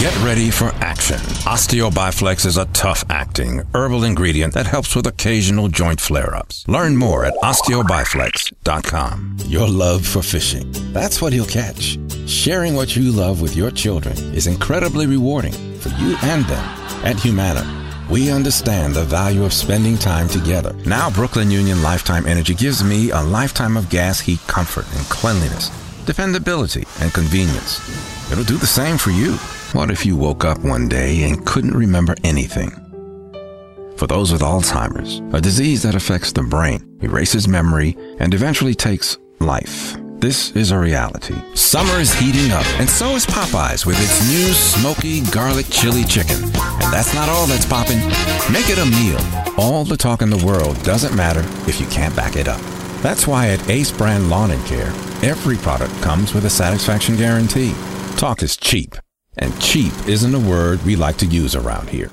Get ready for action. Osteo Bi-Flex is a tough acting herbal ingredient that helps with occasional joint flare ups. Learn more at osteobiflex.com. Your love for fishing. That's what he'll catch. Sharing what you love with your children is incredibly rewarding for you and them. At Humana, we understand the value of spending time together. Now, Brooklyn Union Lifetime Energy gives me a lifetime of gas heat comfort and cleanliness, dependability and convenience. It'll do the same for you. What if you woke up one day and couldn't remember anything? For those with Alzheimer's, a disease that affects the brain, erases memory, and eventually takes life. This is a reality. Summer is heating up, and so is Popeyes with its new smoky garlic chili chicken. And that's not all that's popping. Make it a meal. All the talk in the world doesn't matter if you can't back it up. That's why at Ace Brand Lawn and Care, every product comes with a satisfaction guarantee. Talk is cheap, and cheap isn't a word we like to use around here.